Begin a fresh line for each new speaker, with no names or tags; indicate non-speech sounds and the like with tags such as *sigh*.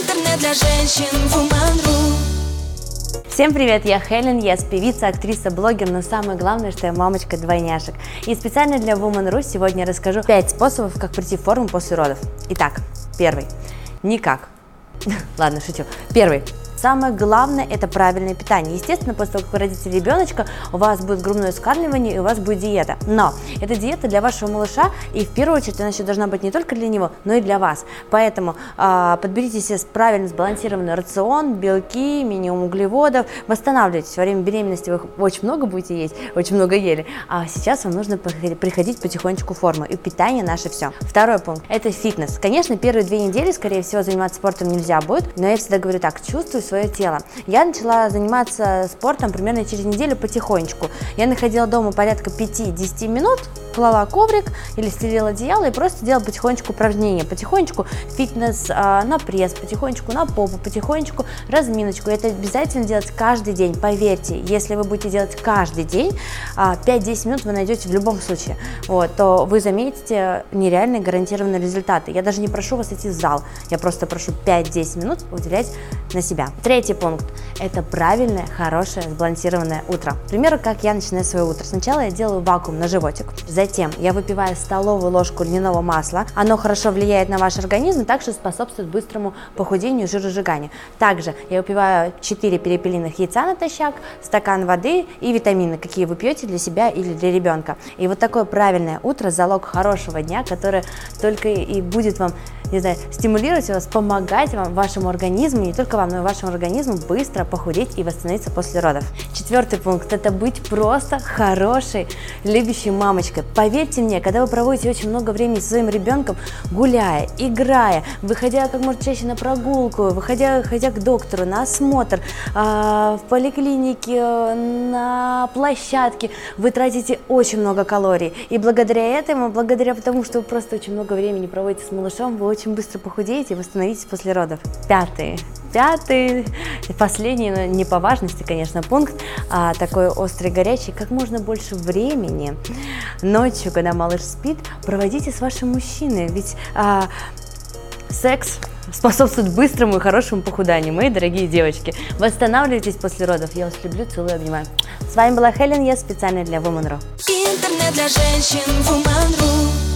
Интернет для женщин Woman.ru
Всем привет, я Хелен Ес, певица, актриса, блогер, но самое главное, что я мамочка двойняшек. И специально для Woman.ru сегодня расскажу 5 способов, как прийти в форму после родов. Итак, первый. Никак. *laughs* Ладно, шучу. Первый. Самое главное – это правильное питание. Естественно, после того, как вы родите ребеночка, у вас будет грудное скармливание и у вас будет диета. Но эта диета для вашего малыша, и в первую очередь она еще должна быть не только для него, но и для вас. Поэтому э, подберите себе правильно сбалансированный рацион, белки, минимум углеводов, восстанавливайтесь. Во время беременности вы очень много будете есть, очень много ели, а сейчас вам нужно приходить потихонечку в форму. И питание наше все. Второй пункт – это фитнес. Конечно, первые две недели, скорее всего, заниматься спортом нельзя будет, но я всегда говорю так, чувствую свое тело. Я начала заниматься спортом примерно через неделю потихонечку. Я находила дома порядка 5-10 минут, клала коврик или стелила одеяло и просто делала потихонечку упражнения, потихонечку фитнес а, на пресс, потихонечку на попу, потихонечку разминочку. Это обязательно делать каждый день, поверьте, если вы будете делать каждый день, а, 5-10 минут вы найдете в любом случае, вот, то вы заметите нереальные гарантированные результаты. Я даже не прошу вас идти в зал, я просто прошу 5-10 минут уделять на себя. Третий пункт – это правильное, хорошее, сбалансированное утро. К примеру, как я начинаю свое утро. Сначала я делаю вакуум на животик, Затем я выпиваю столовую ложку льняного масла. Оно хорошо влияет на ваш организм, также способствует быстрому похудению и жиросжиганию. Также я выпиваю 4 перепелиных яйца натощак, стакан воды и витамины, какие вы пьете для себя или для ребенка. И вот такое правильное утро – залог хорошего дня, который только и будет вам не знаю, стимулировать вас, помогать вам, вашему организму, не только вам, но и вашему организму быстро похудеть и восстановиться после родов. Четвертый пункт – это быть просто хорошей, любящей мамочкой. Поверьте мне, когда вы проводите очень много времени со своим ребенком, гуляя, играя, выходя как можно чаще на прогулку, выходя ходя к доктору, на осмотр, э, в поликлинике, на площадке, вы тратите очень много калорий. И благодаря этому, благодаря тому, что вы просто очень много времени проводите с малышом, вы очень очень быстро похудеете и восстановитесь после родов. Пятый. Пятый, последний, но не по важности, конечно, пункт, а такой острый, горячий, как можно больше времени ночью, когда малыш спит, проводите с вашим мужчиной, ведь а, секс способствует быстрому и хорошему похуданию. Мои дорогие девочки, восстанавливайтесь после родов. Я вас люблю, целую, обнимаю. С вами была Хелен, я специально для Woman.ru.
Интернет для женщин Woman.ru